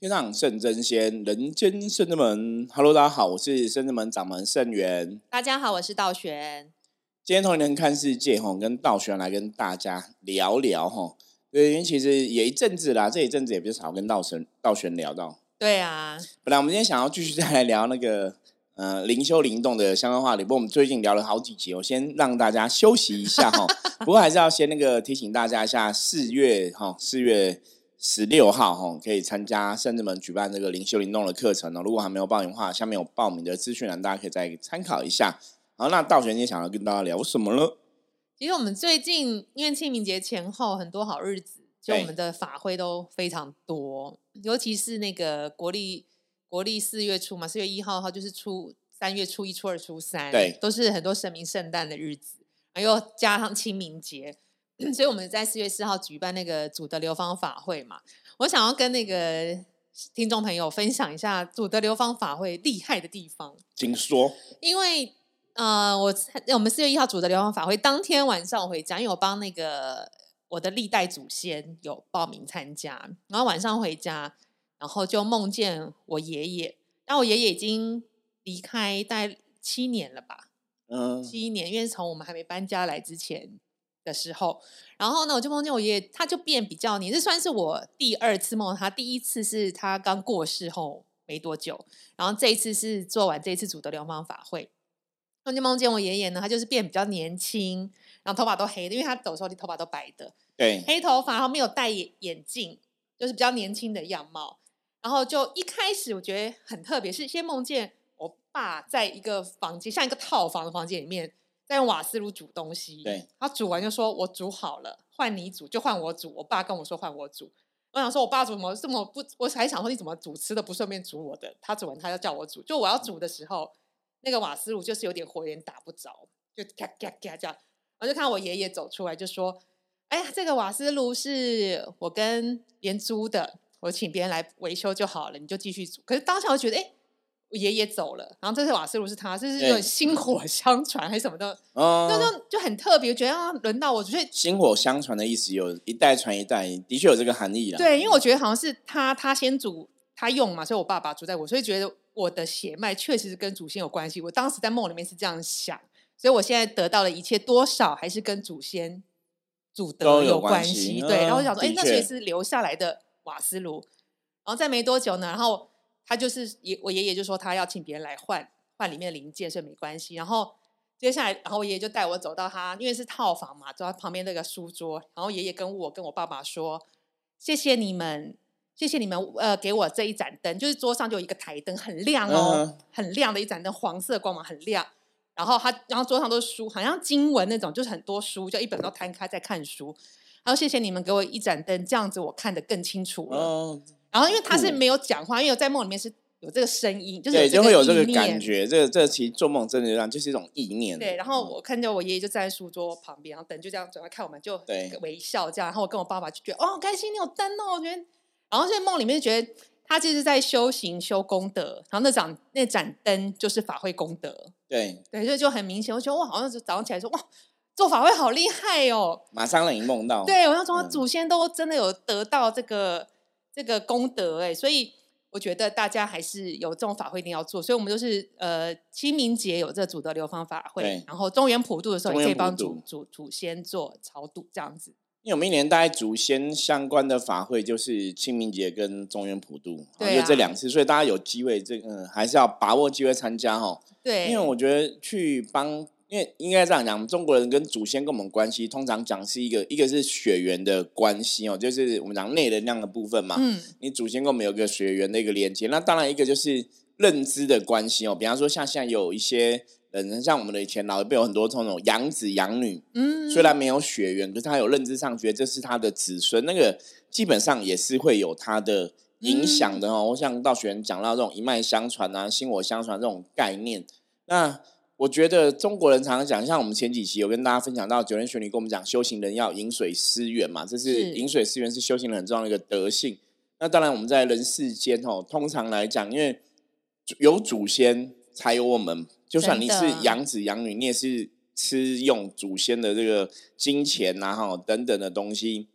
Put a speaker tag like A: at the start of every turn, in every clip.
A: 天上圣真仙，人间圣真门。Hello，大家好，我是圣真门掌门圣元。
B: 大家好，我是道玄。
A: 今天同龄人看世界，吼，跟道玄来跟大家聊聊，吼。对，因为其实也一阵子啦，这一阵子也比较少跟道玄道玄聊到。
B: 对啊，
A: 本来我们今天想要继续再来聊那个呃灵修灵动的相关话题，不过我们最近聊了好几集，我先让大家休息一下哈。不过还是要先那个提醒大家一下，四月哈，四月。十六号哈，可以参加圣智门举办这个灵修灵动的课程哦。如果还没有报名的话，下面有报名的资讯栏，大家可以再参考一下。好，那道玄今天想要跟大家聊什么呢？
B: 其实我们最近因为清明节前后很多好日子，就我们的法会都非常多，尤其是那个国历国历四月初嘛，四月一号号就是初三月初一、初二、初三，
A: 对，
B: 都是很多神明圣诞的日子，又加上清明节。所以我们在四月四号举办那个主的流芳法会嘛，我想要跟那个听众朋友分享一下主的流芳法会厉害的地方。
A: 请说。
B: 因为呃，我我们四月一号主的流芳法会当天晚上我回家，因为我帮那个我的历代祖先有报名参加，然后晚上回家，然后就梦见我爷爷，然我爷爷已经离开大概七年了吧？嗯，七年，因为从我们还没搬家来之前。的时候，然后呢，我就梦见我爷爷，他就变比较年，这算是我第二次梦他。第一次是他刚过世后没多久，然后这一次是做完这一次主的流氓法会，我就梦见我爷爷呢，他就是变比较年轻，然后头发都黑的，因为他走的时候头发都白的，
A: 对，
B: 黑头发，然后没有戴眼眼镜，就是比较年轻的样貌。然后就一开始我觉得很特别，是先梦见我爸在一个房间，像一个套房的房间里面。在用瓦斯炉煮东西，
A: 对，
B: 他煮完就说：“我煮好了，换你煮，就换我煮。”我爸跟我说：“换我煮。”我想说：“我爸煮怎么这么不？”我还想说：“你怎么煮吃的不顺便煮我的？”他煮完他要叫我煮，就我要煮的时候，那个瓦斯炉就是有点火，有点打不着，就嘎嘎嘎这样。我就看到我爷爷走出来，就说：“哎呀，这个瓦斯炉是我跟别人租的，我请别人来维修就好了，你就继续煮。”可是当下我觉得，哎。我爷爷走了，然后这次瓦斯炉是他，这是有薪火相传还是什么的？哦，就就就很特别，觉得啊，轮到我，觉得
A: 薪火相传的意思有一代传一代，的确有这个含义啦。
B: 对，因为我觉得好像是他他先煮他用嘛，所以我爸爸煮在我，所以觉得我的血脉确实是跟祖先有关系。我当时在梦里面是这样想，所以我现在得到的一切多少还是跟祖先祖德
A: 有
B: 关
A: 系。
B: 对，然后我想说，哎，那确实是留下来的瓦斯炉。然后再没多久呢，然后。他就是爷，我爷爷就说他要请别人来换换里面的零件，所以没关系。然后接下来，然后我爷爷就带我走到他，因为是套房嘛，走到旁边那个书桌。然后爷爷跟我跟我爸爸说：“谢谢你们，谢谢你们，呃，给我这一盏灯，就是桌上就有一个台灯，很亮哦，很亮的一盏灯，黄色光芒很亮。然后他，然后桌上都是书，好像经文那种，就是很多书，就一本都摊开在看书。然后谢谢你们给我一盏灯，这样子我看得更清楚了。”然后，因为他是没有讲话，因为在梦里面是有这个声音，就是
A: 对，就会有这个感觉。这这其实做梦真的让就是一种意念。
B: 对，然后我看见我爷爷就站在书桌旁边，然后等就这样转来看我们，就微笑这样。然后我跟我爸爸就觉得哦，开心，你有灯哦，我觉得。然后在梦里面就觉得他就是在修行修功德，然后那盏那盏灯就是法会功德。
A: 对
B: 对，所以就很明显，我觉得哇，好像是早上起来说哇，做法会好厉害哦，
A: 马上让你梦到。
B: 对，我要说祖先都真的有得到这个。这个功德哎，所以我觉得大家还是有这种法会一定要做。所以我们就是呃清明节有这祖德流芳法会，然后中原普渡的时候也可以帮祖祖祖先做超度这样子。
A: 因为我们一年大概祖先相关的法会就是清明节跟中原普渡，
B: 就
A: 这两次，所以大家有机会这个还是要把握机会参加哈。
B: 对，
A: 因为我觉得去帮。因为应该这样讲，中国人跟祖先跟我们关系，通常讲是一个，一个是血缘的关系哦，就是我们讲内能量的部分嘛。嗯，你祖先跟我们有个血缘的一个连接，那当然一个就是认知的关系哦。比方说，像现在有一些人，像我们的以前老一辈有很多这种养子养女，嗯，虽然没有血缘，可是他有认知上觉得这是他的子孙，那个基本上也是会有他的影响的哦。我想到学员讲到这种一脉相传啊、薪火相传这种概念，那。我觉得中国人常常讲，像我们前几期有跟大家分享到，九天玄女跟我们讲，修行人要饮水思源嘛，这是饮水思源是修行人很重要的一个德性。那当然我们在人世间哦，通常来讲，因为有祖先才有我们，就算你是养子养女，你也是吃用祖先的这个金钱呐哈等等的东西。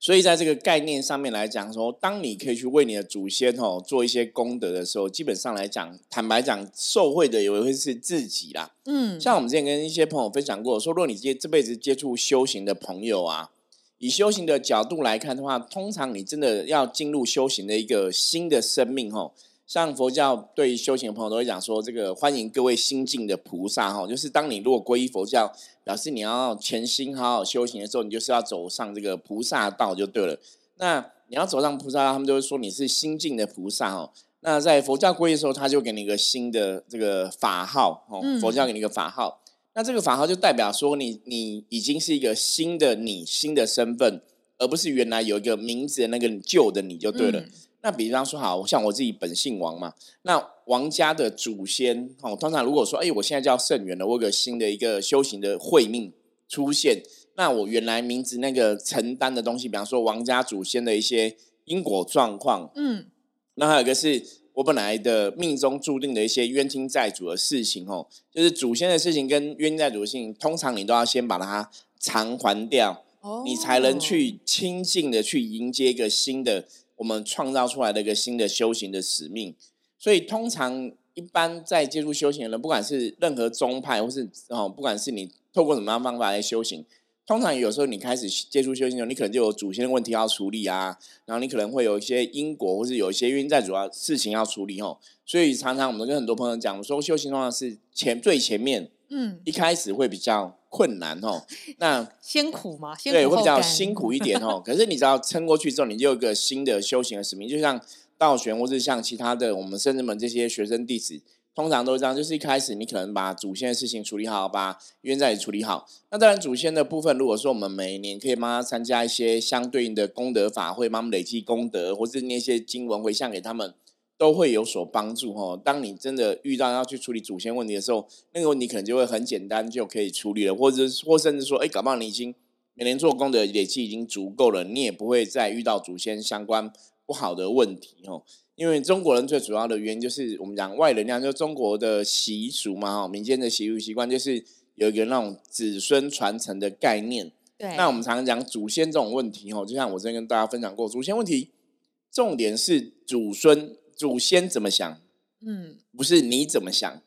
A: 所以在这个概念上面来讲，说当你可以去为你的祖先哦做一些功德的时候，基本上来讲，坦白讲，受惠的也会是自己啦。嗯，像我们之前跟一些朋友分享过，说如果你接这辈子接触修行的朋友啊，以修行的角度来看的话，通常你真的要进入修行的一个新的生命哦。像佛教对修行的朋友都会讲说，这个欢迎各位新进的菩萨哈，就是当你如果皈依佛教，表示你要潜心好好修行的时候，你就是要走上这个菩萨道就对了。那你要走上菩萨道，他们就会说你是新进的菩萨哦。那在佛教皈依的时候，他就给你一个新的这个法号哦，佛教给你一个法号。那这个法号就代表说你你已经是一个新的你，新的身份，而不是原来有一个名字的那个旧的你就对了。那比方说，好像我自己本姓王嘛，那王家的祖先哦，通常如果说，哎，我现在叫圣元了，我有个新的一个修行的慧命出现，那我原来名字那个承担的东西，比方说王家祖先的一些因果状况，嗯，那还有一个是我本来的命中注定的一些冤亲债主的事情哦，就是祖先的事情跟冤亲债主的事情，通常你都要先把它偿还掉，哦，你才能去亲近的去迎接一个新的。我们创造出来的一个新的修行的使命，所以通常一般在接触修行的人，不管是任何宗派，或是哦，不管是你透过什么样方法来修行，通常有时候你开始接触修行的时候，你可能就有祖先的问题要处理啊，然后你可能会有一些因果，或是有一些冤在主要事情要处理哦。所以常常我们跟很多朋友讲我说，修行的话是前最前面，嗯，一开始会比较。困难哦，那
B: 先苦吗？
A: 对，会比较辛苦一点哦。可是你只要撑过去之后，你就有一个新的修行的使命。就像道玄，或是像其他的我们圣人们这些学生弟子，通常都是这样。就是一开始你可能把祖先的事情处理好，把冤债处理好。那当然，祖先的部分，如果说我们每一年可以帮他参加一些相对应的功德法会，帮他们累积功德，或是那些经文回向给他们。都会有所帮助哈。当你真的遇到要去处理祖先问题的时候，那个问题可能就会很简单就可以处理了，或者或甚至说，哎，搞不好你已经每年做功德累积已经足够了，你也不会再遇到祖先相关不好的问题哦。因为中国人最主要的原因就是我们讲外能量，就中国的习俗嘛哈，民间的习俗习惯就是有一个那种子孙传承的概念。
B: 对。
A: 那我们常常讲祖先这种问题哦，就像我之前跟大家分享过，祖先问题重点是祖孙。祖先怎么想？嗯，不是你怎么想？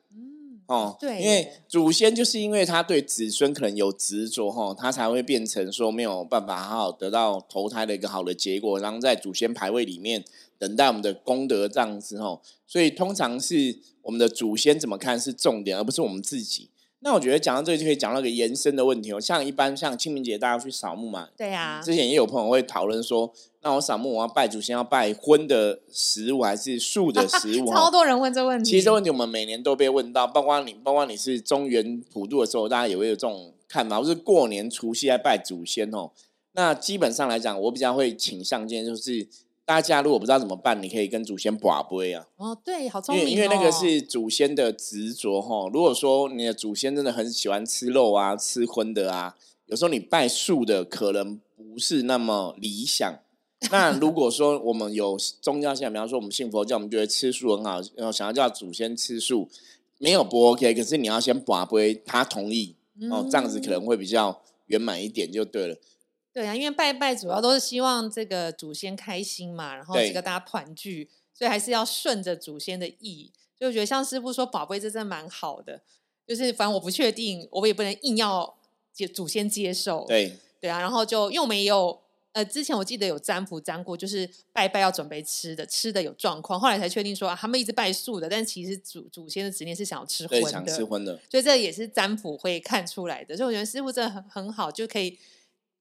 A: 嗯，
B: 哦，对，
A: 因为祖先就是因为他对子孙可能有执着，哈，他才会变成说没有办法好好得到投胎的一个好的结果，然后在祖先牌位里面等待我们的功德这样子，哦，所以通常是我们的祖先怎么看是重点，而不是我们自己。那我觉得讲到这里就可以讲到一个延伸的问题哦，像一般像清明节大家去扫墓嘛，
B: 对呀，
A: 之前也有朋友会讨论说。那我扫墓，我要拜祖先，要拜荤的食物还是素的食物？
B: 超多人问这问题。
A: 其实这问题我们每年都被问到，包括你，包括你是中原普渡的时候，大家也会有这种看法，或是过年除夕来拜祖先哦。那基本上来讲，我比较会倾向今天就是，大家如果不知道怎么办，你可以跟祖先把杯啊。
B: 哦，对，好聪明。
A: 因为那个是祖先的执着哈。如果说你的祖先真的很喜欢吃肉啊，吃荤的啊，有时候你拜素的可能不是那么理想。那如果说我们有宗教信比方说我们信佛教，我们觉得吃素很好，然后想要叫祖先吃素，没有不 OK，可是你要先把杯他同意哦，这样子可能会比较圆满一点，就对了。
B: 对啊，因为拜拜主要都是希望这个祖先开心嘛，然后这个大家团聚，所以还是要顺着祖先的意。所以我觉得像师傅说宝贝，这真的蛮好的。就是反正我不确定，我们也不能硬要接祖先接受。
A: 对
B: 对啊，然后就因为我们也有。呃，之前我记得有占卜占过，就是拜拜要准备吃的，吃的有状况，后来才确定说啊，他们一直拜素的，但其实祖祖先的执念是想要吃荤的，
A: 想吃荤的，
B: 所以这也是占卜会看出来的。所以我觉得师傅真的很很好，就可以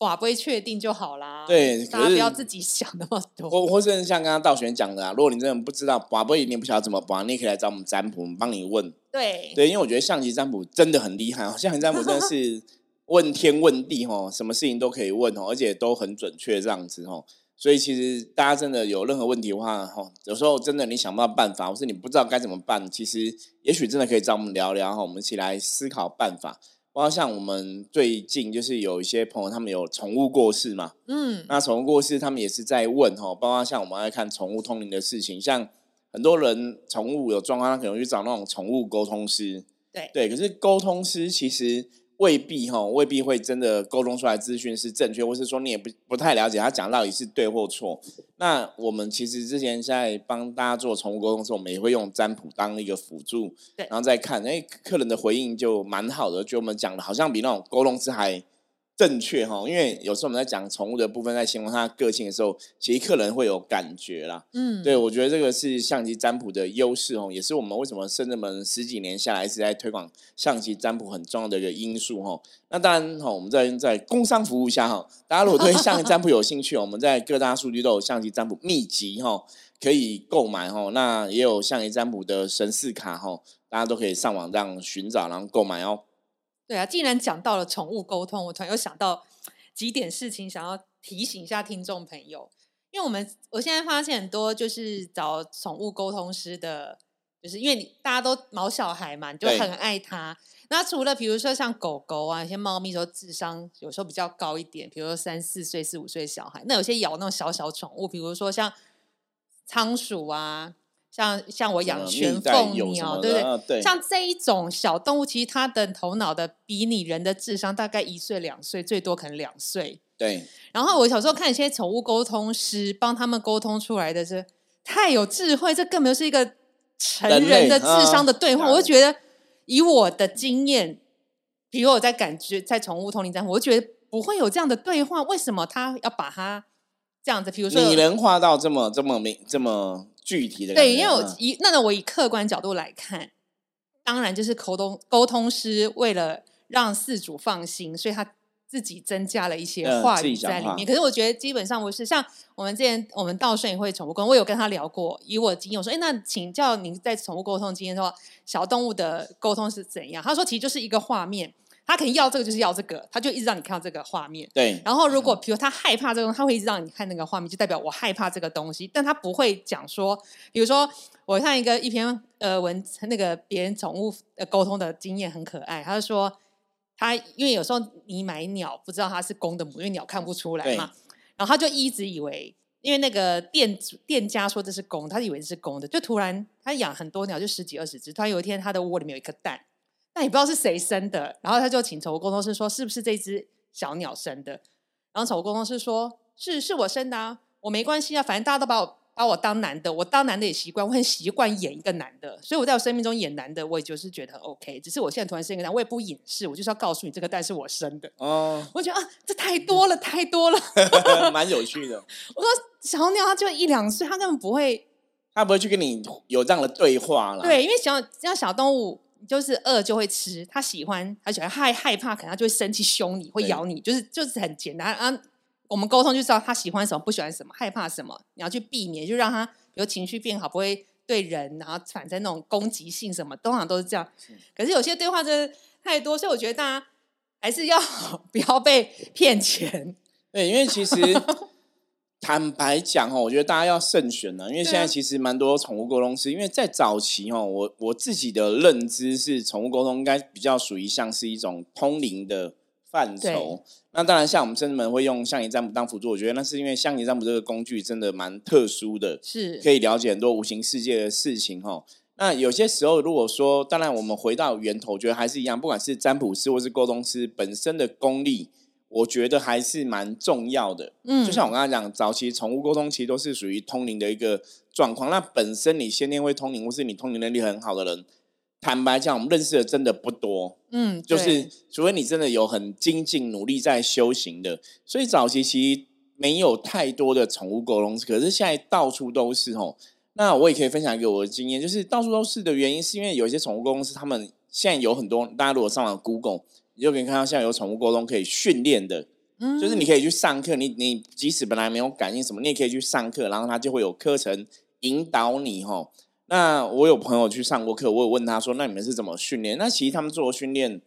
B: 寡不会确定就好啦。
A: 对，
B: 大家不要自己想那么多。
A: 或或是像刚刚道玄讲的啊，如果你真的不知道寡不会，你不晓得怎么拔，你也可以来找我们占卜，我们帮你问。
B: 对
A: 对，因为我觉得象棋占卜真的很厉害，象棋占卜真的是。问天问地哦，什么事情都可以问哦，而且都很准确这样子哦。所以其实大家真的有任何问题的话吼，有时候真的你想不到办法，或是你不知道该怎么办，其实也许真的可以找我们聊聊哈，我们一起来思考办法。包括像我们最近就是有一些朋友他们有宠物过世嘛，嗯，那宠物过世他们也是在问哈，包括像我们在看宠物通灵的事情，像很多人宠物有状况，他可能去找那种宠物沟通师，
B: 对
A: 对，可是沟通师其实。未必哈，未必会真的沟通出来资讯是正确，或是说你也不不太了解他讲到底是对或错。那我们其实之前在帮大家做宠物沟通的时候，我们也会用占卜当一个辅助，
B: 对，
A: 然后再看，哎，客人的回应就蛮好的，觉得我们讲的好像比那种沟通师还。正确哈，因为有时候我们在讲宠物的部分，在形容它个性的时候，其实客人会有感觉啦。嗯，对，我觉得这个是象棋占卜的优势哦，也是我们为什么深圳门十几年下来一直在推广象棋占卜很重要的一个因素哈。那当然哈，我们在在工商服务下哈，大家如果对象棋占卜有兴趣，我们在各大数据都有象棋占卜秘籍哈，可以购买哈。那也有象棋占卜的神似卡哈，大家都可以上网这样寻找，然后购买哦。
B: 对啊，既然讲到了宠物沟通，我突然又想到几点事情，想要提醒一下听众朋友。因为我们我现在发现很多就是找宠物沟通师的，就是因为你大家都毛小孩嘛，就很爱它。那除了比如说像狗狗啊，有些猫咪说智商有时候比较高一点，比如说三四岁、四五岁小孩，那有些咬那种小小宠物，比如说像仓鼠啊。像像我养玄凤鸟，对不对？像这一种小动物，其实它的头脑的比你人的智商大概一岁两岁，最多可能两岁。
A: 对。
B: 然后我小时候看一些宠物沟通师帮他们沟通出来的是太有智慧，这根本就是一个成人的智商的对话。我就觉得以我的经验，比如我在感觉在宠物通灵站，我就觉得不会有这样的对话。为什么他要把它这样子？比如说
A: 拟人化到这么这么明这么。具体的
B: 对，因为我以那我以客观角度来看，当然就是沟通沟通师为了让事主放心，所以他自己增加了一些话语在里面。可是我觉得基本上不是像我们之前我们道顺也会宠物沟通，我有跟他聊过，以我的经验，我说：“哎，那请教您在宠物沟通经验的话，小动物的沟通是怎样？”他说：“其实就是一个画面。”他肯定要这个，就是要这个，他就一直让你看到这个画面。
A: 对。
B: 然后，如果比如他害怕这个，他会一直让你看那个画面，就代表我害怕这个东西。但他不会讲说，比如说我看一个一篇呃文，那个别人宠物沟通的经验很可爱。他就说，他因为有时候你买鸟不知道它是公的母，因为鸟看不出来嘛。然后他就一直以为，因为那个店店家说这是公，他以为是公的，就突然他养很多鸟，就十几二十只。突然有一天，他的窝里面有一颗蛋。那也不知道是谁生的，然后他就请宠物沟通师说是不是这只小鸟生的，然后宠物沟通师说是是我生的啊，我没关系啊，反正大家都把我把我当男的，我当男的也习惯，我很习惯演一个男的，所以我在我生命中演男的，我也就是觉得很 OK。只是我现在突然生一个男，我也不掩饰，我就是要告诉你这个蛋是我生的。哦，我觉得啊，这太多了，太多了
A: 蛮有趣的。
B: 我说小鸟它就一两岁，它根本不会，
A: 它不会去跟你有这样的对话了。
B: 对，因为小像小动物。就是饿就会吃，他喜欢，他喜欢害害怕，可能他就会生气凶你，会咬你，就是就是很简单啊。我们沟通就知道他喜欢什么，不喜欢什么，害怕什么，你要去避免，就让他比如情绪变好，不会对人然后产生那种攻击性什么，通常都是这样。可是有些对话真的太多，所以我觉得大家还是要 不要被骗钱。
A: 对，因为其实。坦白讲哦，我觉得大家要慎选呢，因为现在其实蛮多宠物沟通师，因为在早期哦，我我自己的认知是，宠物沟通应该比较属于像是一种通灵的范畴。那当然，像我们真们会用象棋占卜当辅助，我觉得那是因为象棋占卜这个工具真的蛮特殊的，
B: 是
A: 可以了解很多无形世界的事情哈。那有些时候，如果说，当然我们回到源头，我觉得还是一样，不管是占卜师或是沟通师本身的功力。我觉得还是蛮重要的，嗯，就像我刚才讲，早期宠物沟通其实都是属于通灵的一个状况。那本身你先天会通灵，或是你通灵能力很好的人，坦白讲，我们认识的真的不多，嗯，就是除非你真的有很精进努力在修行的，所以早期其实没有太多的宠物沟通，可是现在到处都是哦。那我也可以分享一个我的经验，就是到处都是的原因，是因为有一些宠物公司，他们现在有很多，大家如果上网 Google。你就可以看到，现在有宠物沟通可以训练的，嗯，就是你可以去上课。你你即使本来没有感应什么，你也可以去上课，然后它就会有课程引导你哈。那我有朋友去上过课，我有问他说：“那你们是怎么训练？”那其实他们做训练，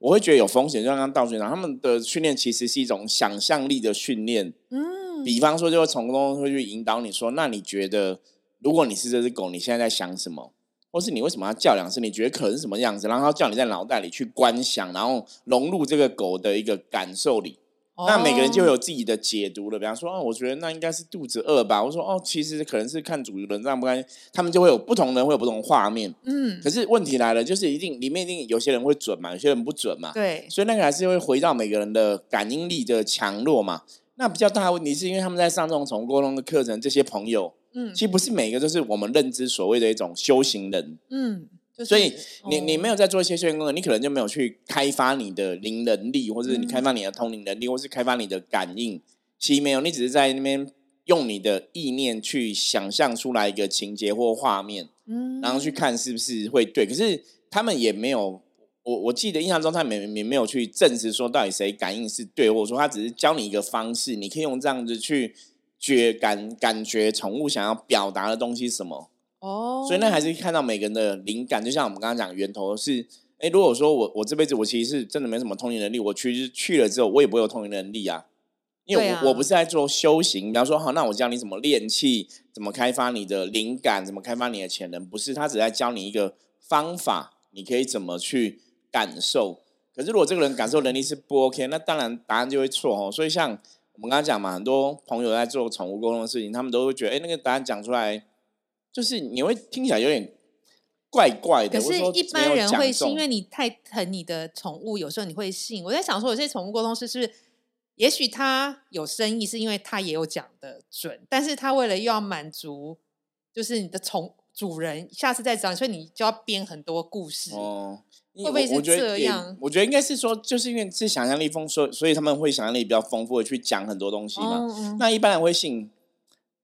A: 我会觉得有风险。就像刚道学长，他们的训练其实是一种想象力的训练。嗯，比方说，就会宠物沟通会去引导你说：“那你觉得，如果你是这只狗，你现在在想什么？”或是你为什么要叫两声？你觉得可能是什么样子？然后叫你在脑袋里去观想，然后融入这个狗的一个感受里。那每个人就有自己的解读了。比方说，哦，我觉得那应该是肚子饿吧。我说，哦，其实可能是看主人这样不干他们就会有不同人会有不同画面。嗯，可是问题来了，就是一定里面一定有些人会准嘛，有些人不准嘛。
B: 对，
A: 所以那个还是会回到每个人的感应力的强弱嘛。那比较大的问题是因为他们在上这种宠物沟通的课程，这些朋友，嗯，其实不是每个都是我们认知所谓的一种修行人，嗯。所以你你没有在做一些修行功课，你可能就没有去开发你的灵能力，或者是你开发你的通灵能力，或是开发你的感应。其实没有，你只是在那边用你的意念去想象出来一个情节或画面，嗯，然后去看是不是会对。可是他们也没有，我我记得印象中他们也没有去证实说到底谁感应是对，或者说他只是教你一个方式，你可以用这样子去觉感感觉宠物想要表达的东西什么。哦，所以那还是看到每个人的灵感，就像我们刚刚讲，源头是，哎，如果说我我这辈子我其实是真的没什么通灵能力，我其实去了之后，我也不会有通灵能力啊，因为我我不是在做修行，比方说好，那我教你怎么练气，怎么开发你的灵感，怎么开发你的潜能，不是，他只在教你一个方法，你可以怎么去感受。可是如果这个人感受能力是不 OK，那当然答案就会错哦。所以像我们刚刚讲嘛，很多朋友在做宠物沟通的事情，他们都会觉得，哎，那个答案讲出来。就是你会听起来有点怪怪的，
B: 可是一般人会是，因为你太疼你的宠物，有时候你会信。我在想说，有些宠物沟通师是，也许他有生意，是因为他也有讲的准，但是他为了又要满足，就是你的宠主人下次再找你，所以你就要编很多故事。哦，会不会是这样？
A: 我觉得应该是说，就是因为是想象力丰富，所以他们会想象力比较丰富的去讲很多东西嘛。那一般人会信。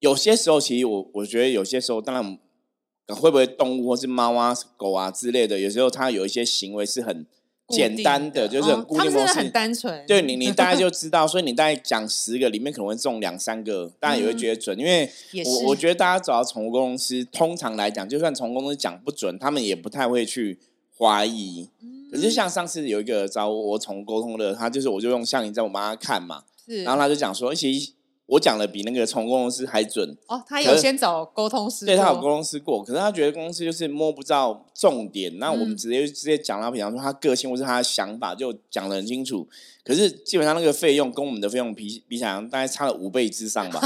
A: 有些时候，其实我我觉得有些时候，当然会不会动物或是猫啊、狗啊之类的，有时候它有一些行为是很简单的，就是很固定模式，
B: 很单纯。
A: 对你，你大概就知道，所以你大概讲十个里面可能会中两三个，大家也会觉得准。因为我我觉得大家找到宠物公司，通常来讲，就算宠物公司讲不准，他们也不太会去怀疑。可是像上次有一个找我宠物沟通的，他就是我就用相机在我妈看嘛，然后他就讲说，其实。我讲的比那个宠物公司还准
B: 哦，他有先找沟通师，
A: 对他有沟通师过，可是他觉得公司就是摸不到重点，那我们直接直接讲到，比方说他个性或是他的想法，就讲的很清楚。可是基本上那个费用跟我们的费用比比起来，大概差了五倍之上吧，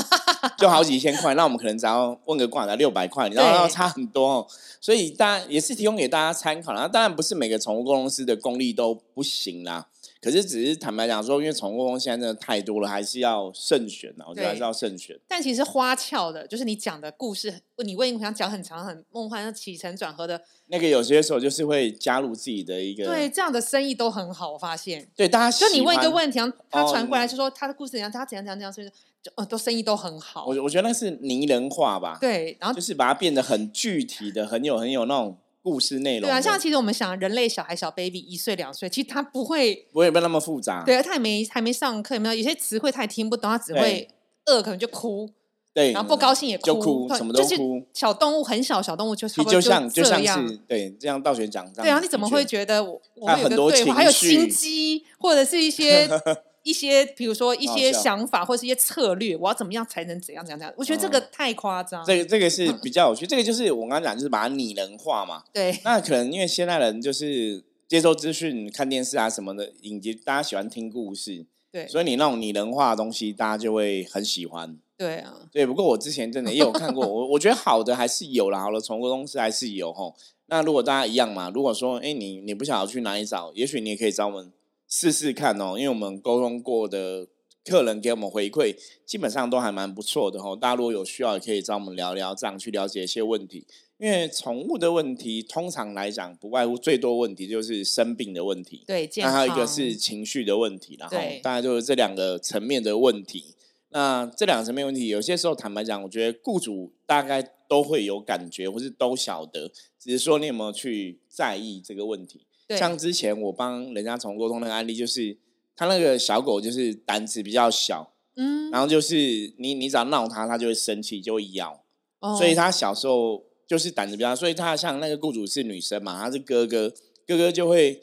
A: 就好几千块。那我们可能只要问个卦才六百块，你知道要差很多哦。所以大家也是提供给大家参考啦。当然不是每个宠物沟通师的功力都不行啦。可是，只是坦白讲说，因为宠物公现在真的太多了，还是要慎选啊。我觉得还是要慎选。
B: 但其实花俏的，就是你讲的故事，你为你想讲很长、很梦幻、起承转合的，
A: 那个有些时候就是会加入自己的一个。
B: 对，这样的生意都很好，我发现。
A: 对，大
B: 家就你问一个问题，他传过来就说他的故事怎样，他怎样怎样怎样，所以就呃，都生意都很好。
A: 我我觉得那是拟人化吧。
B: 对，然后
A: 就是把它变得很具体的，很有很有那种。故事内容对
B: 啊，像其实我们想人类小孩小 baby 一岁两岁，其实他不会
A: 不会那么复杂，
B: 对啊，他也没还没上课，有没有？有些词汇他也听不懂，他只会饿可能就哭，
A: 对，
B: 然后不高兴也
A: 哭，什么都哭。
B: 小动物很小小动物就
A: 就像
B: 就
A: 像是对这样倒悬讲，
B: 对啊，你怎么会觉得我我
A: 有个对
B: 话？还有心机或者是一些？一些，比如说一些想法或是一些策略，我要怎么样才能怎样怎样怎样？我觉得这个太夸张。
A: 这个这个是 比较有趣，这个就是我刚刚讲，就是把它拟人化嘛。
B: 对。
A: 那可能因为现代人就是接收资讯、看电视啊什么的，以及大家喜欢听故事，
B: 对，
A: 所以你那种拟人化的东西，大家就会很喜欢。
B: 对啊。
A: 对，不过我之前真的也有看过，我我觉得好的还是有啦，好的宠物公司还是有吼。那如果大家一样嘛，如果说哎你你不想要去哪里找，也许你也可以找我们试试看哦，因为我们沟通过的。客人给我们回馈，基本上都还蛮不错的哦。大家如果有需要，也可以找我们聊聊，这样去了解一些问题。因为宠物的问题，通常来讲，不外乎最多问题就是生病的问题。
B: 对，
A: 那还有一个是情绪的问题，然后大概就是这两个层面的问题。那这两个层面问题，有些时候坦白讲，我觉得雇主大概都会有感觉，或是都晓得，只是说你有没有去在意这个问题。像之前我帮人家宠物沟通那个案例，就是。他那个小狗就是胆子比较小，嗯，然后就是你你只要闹它，它就会生气，就会咬，哦所以他小时候就是胆子比较，所以他像那个雇主是女生嘛，他是哥哥，哥哥就会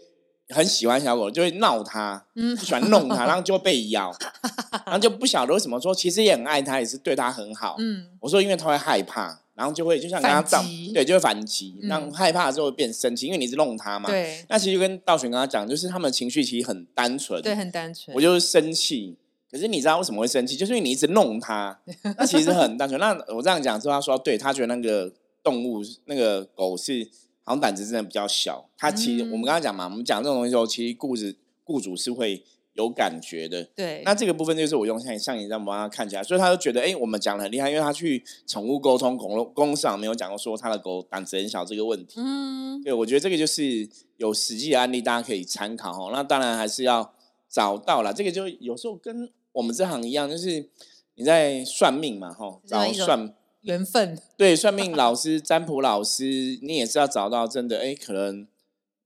A: 很喜欢小狗，就会闹它，嗯，喜欢弄它，然后就会被咬，然后就不晓得为什么说，其实也很爱它，也是对它很好，嗯，我说因为他会害怕。然后就会就像刚刚造对，就会反击，让害怕之后变生气，因为你是弄他嘛。
B: 对。
A: 那其实就跟道玄刚刚讲，就是他们情绪其实很单纯，
B: 对，很单纯。
A: 我就是生气，可是你知道为什么会生气？就是因为你一直弄他，那其实很单纯。那我这样讲之后，他说对他觉得那个动物那个狗是好像胆子真的比较小。他其实我们刚刚讲嘛，我们讲这种东西时候，其实雇主雇主是会。有感觉的，
B: 对，
A: 那这个部分就是我用像像你这样帮他看起来，所以他就觉得，哎，我们讲的很厉害，因为他去宠物沟通公公上没有讲过说他的狗胆子很小这个问题。嗯，对，我觉得这个就是有实际的案例，大家可以参考哦。那当然还是要找到了，这个就有时候跟我们这行一样，就是你在算命嘛，哈，找算
B: 缘分，
A: 对，算命老师、占卜老师，你也是要找到真的，哎，可能。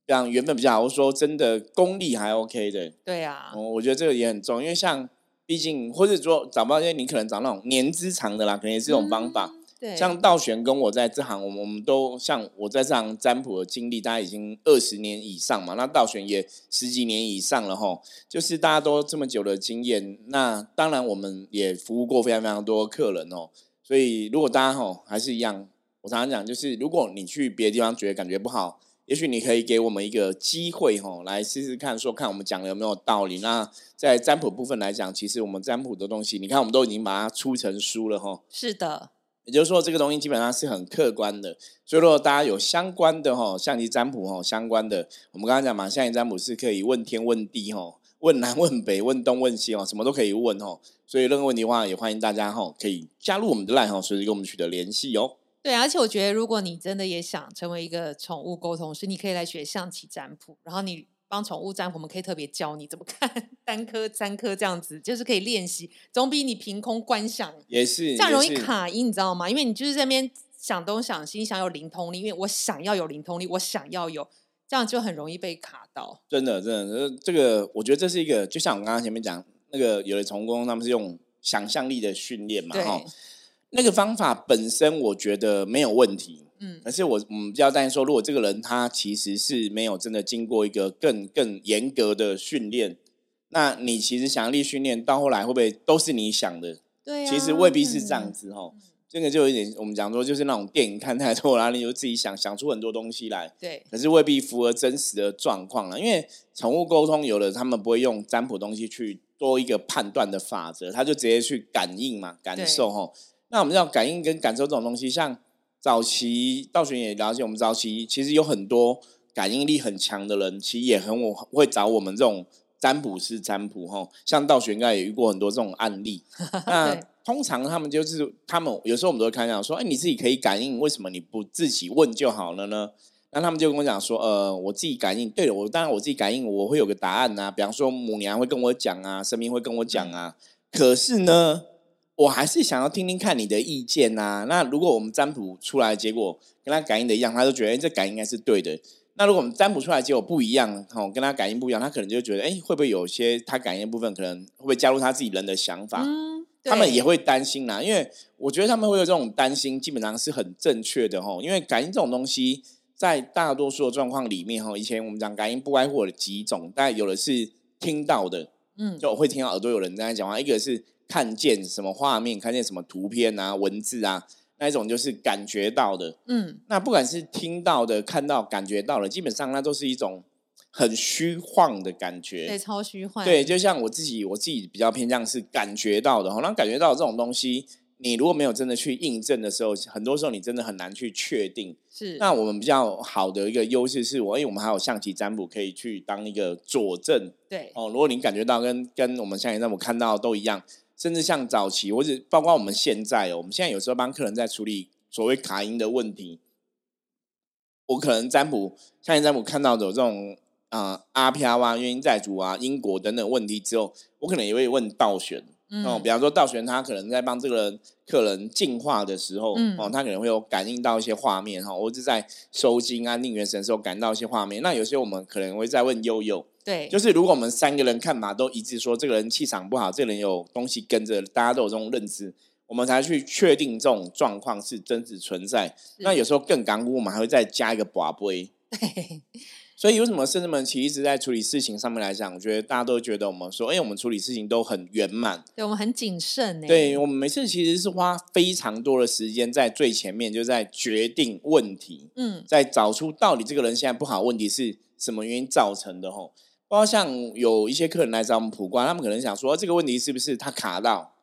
A: 这样缘分比较好，我说真的功力还 OK 的。
B: 对呀，
A: 我觉得这个也很重要，因为像毕竟或者说找不到，因为你可能找那种年资长的啦，可能也是一种方法。
B: 对，
A: 像道玄跟我在这行，我们我们都像我在这行占卜的经历，大概已经二十年以上嘛。那道玄也十几年以上了哈，就是大家都这么久的经验。那当然我们也服务过非常非常多客人哦。所以如果大家吼还是一样，我常常讲，就是如果你去别的地方觉得感觉不好。也许你可以给我们一个机会，吼，来试试看，说看我们讲的有没有道理。那在占卜部分来讲，其实我们占卜的东西，你看我们都已经把它出成书了，哈。
B: 是的，
A: 也就是说，这个东西基本上是很客观的。所以，如果大家有相关的，哈，象棋占卜，哈，相关的，我们刚刚讲嘛，象棋占卜是可以问天问地，哈，问南问北，问东问西，哦，什么都可以问，吼。所以，任何问题的话，也欢迎大家，哈，可以加入我们的 line，吼，随时跟我们取得联系哦。
B: 对，而且我觉得，如果你真的也想成为一个宠物沟通师，你可以来学象棋占卜，然后你帮宠物占卜，我们可以特别教你怎么看单颗、三颗这样子，就是可以练习，总比你凭空观想
A: 也是
B: 这样容易卡音，你知道吗？因为你就是在那边想东想西，想有灵通力，因为我想要有灵通力，我想要有，这样就很容易被卡到。
A: 真的，真的，这个我觉得这是一个，就像我刚刚前面讲那个有的宠物他们是用想象力的训练嘛，哈。那个方法本身我觉得没有问题，嗯，可是我我们比较担心说，如果这个人他其实是没有真的经过一个更更严格的训练，那你其实想象力训练到后来会不会都是你想的？
B: 对，
A: 其实未必是这样子哈。这个就有点我们讲说，就是那种电影看太多，然后你就自己想想出很多东西来，
B: 对，
A: 可是未必符合真实的状况了。因为宠物沟通有的他们不会用占卜东西去多一个判断的法则，他就直接去感应嘛，感受哈。那我们知道感应跟感受这种东西，像早期道玄也了解，我们早期其实有很多感应力很强的人，其实也很我会找我们这种占卜师占卜吼。像道玄应该也遇过很多这种案例。那通常他们就是他们有时候我们都会看讲说，哎，你自己可以感应，为什么你不自己问就好了呢？那他们就跟我讲说，呃，我自己感应，对了，我当然我自己感应，我会有个答案呐。比方说母娘会跟我讲啊，神明会跟我讲啊。可是呢？我还是想要听听看你的意见呐。那如果我们占卜出来结果跟他感应的一样，他就觉得哎，这感应应该是对的。那如果我们占卜出来结果不一样，哦，跟他感应不一样，他可能就觉得哎，会不会有些他感应的部分可能会不会加入他自己人的想法？嗯，他们也会担心呐。因为我觉得他们会有这种担心，基本上是很正确的哈。因为感应这种东西，在大多数的状况里面哈，以前我们讲感应不外乎有几种，但有的是听到的，嗯，就会听到耳朵有人在讲话，一个是。看见什么画面，看见什么图片啊、文字啊，那一种就是感觉到的。嗯，那不管是听到的、看到、感觉到的，基本上那都是一种很虚幻的感觉。
B: 对，超虚幻。
A: 对，就像我自己，我自己比较偏向是感觉到的。那感觉到这种东西，你如果没有真的去印证的时候，很多时候你真的很难去确定。
B: 是。
A: 那我们比较好的一个优势是我，因为我们还有象棋占卜可以去当一个佐证。
B: 对。
A: 哦，如果你感觉到跟跟我们象棋占卜看到都一样。甚至像早期，或者包括我们现在哦，我们现在有时候帮客人在处理所谓卡音的问题，我可能占卜，像你占卜看到有这种啊阿飘啊、原因债主啊、因果等等问题之后，我可能也会问道玄哦，比方说道玄他可能在帮这个客人净化的时候，哦，他可能会有感应到一些画面哈，或者在收金啊、宁元神的时候感到一些画面。那有些我们可能会再问悠悠。
B: 对，
A: 就是如果我们三个人看嘛都一致，说这个人气场不好，这个人有东西跟着，大家都有这种认知，我们才去确定这种状况是真实存在。那有时候更港股，我们还会再加一个把杯。
B: 对，
A: 所以为什么圣人们其实在处理事情上面来讲，我觉得大家都觉得我们说，哎，我们处理事情都很圆满，
B: 对我们很谨慎。
A: 对我们每次其实是花非常多的时间在最前面，就在决定问题，嗯，在找出到底这个人现在不好，问题是什么原因造成的吼。包括像有一些客人来找我们普观，他们可能想说这个问题是不是他卡到？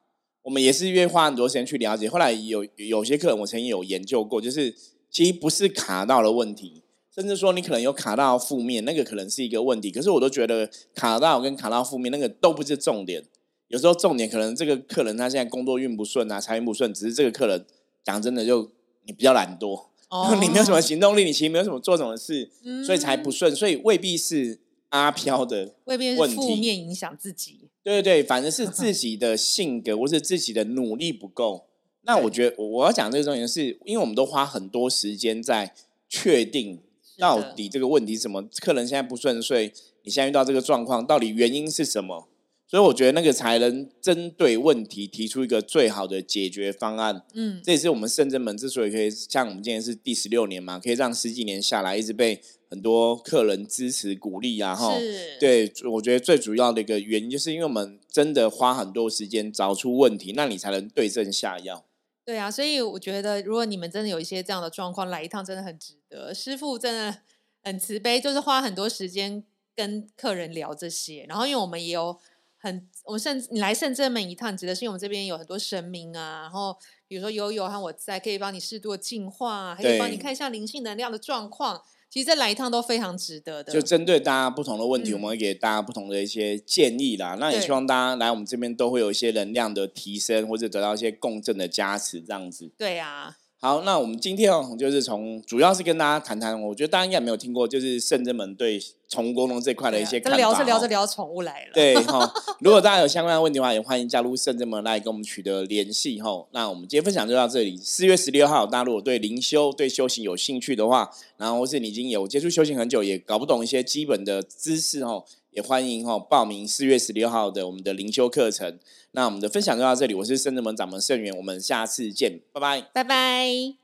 A: 我们也是因为花很多时间去了解。后来有有些客人，我曾经有研究过，就是其实不是卡到的问题，甚至说你可能有卡到负面，那个可能是一个问题。可是我都觉得卡到跟卡到负面那个都不是重点。有时候重点可能这个客人他现在工作运不顺啊，财运不顺，只是这个客人讲真的就你比较懒惰，你没有什么行动力，你其实没有什么做什么事，所以才不顺，所以未必是。阿飘的
B: 未必是负面影响自己，
A: 对对对，反正是自己的性格或是自己的努力不够。那我觉得我要讲这个重点，是因为我们都花很多时间在确定到底这个问题什么，客人现在不顺遂，你现在遇到这个状况，到底原因是什么？所以我觉得那个才能针对问题提出一个最好的解决方案。嗯，这也是我们圣真门之所以可以像我们今年是第十六年嘛，可以让十几年下来一直被。很多客人支持鼓励啊，哈，对，我觉得最主要的一个原因，就是因为我们真的花很多时间找出问题，那你才能对症下药。
B: 对啊，所以我觉得，如果你们真的有一些这样的状况，来一趟真的很值得。师傅真的很慈悲，就是花很多时间跟客人聊这些。然后，因为我们也有很，我们甚至你来圣正门一趟，值得是因为我们这边有很多神明啊，然后比如说悠悠和我在，可以帮你适度的净化，还可以帮你看一下灵性能量的状况。其实这来一趟都非常值得的。
A: 就针对大家不同的问题，我们会给大家不同的一些建议啦。那也希望大家来我们这边都会有一些能量的提升，或者得到一些共振的加持，这样子。
B: 对呀。
A: 好，那我们今天哦，就是从主要是跟大家谈谈，我觉得大家应该没有听过，就是圣真门对宠物沟通这块的一些看法。
B: 聊着聊着聊宠物来了。
A: 对 哈，如果大家有相关的问题的话，也欢迎加入圣真门来跟我们取得联系哈。那我们今天分享就到这里。四月十六号，大家如果对灵修、对修行有兴趣的话，然后或是你已经有接触修行很久，也搞不懂一些基本的知识哦，也欢迎哦报名四月十六号的我们的灵修课程。那我们的分享就到这里，我是圣智门掌门圣元，我们下次见，拜拜，
B: 拜拜。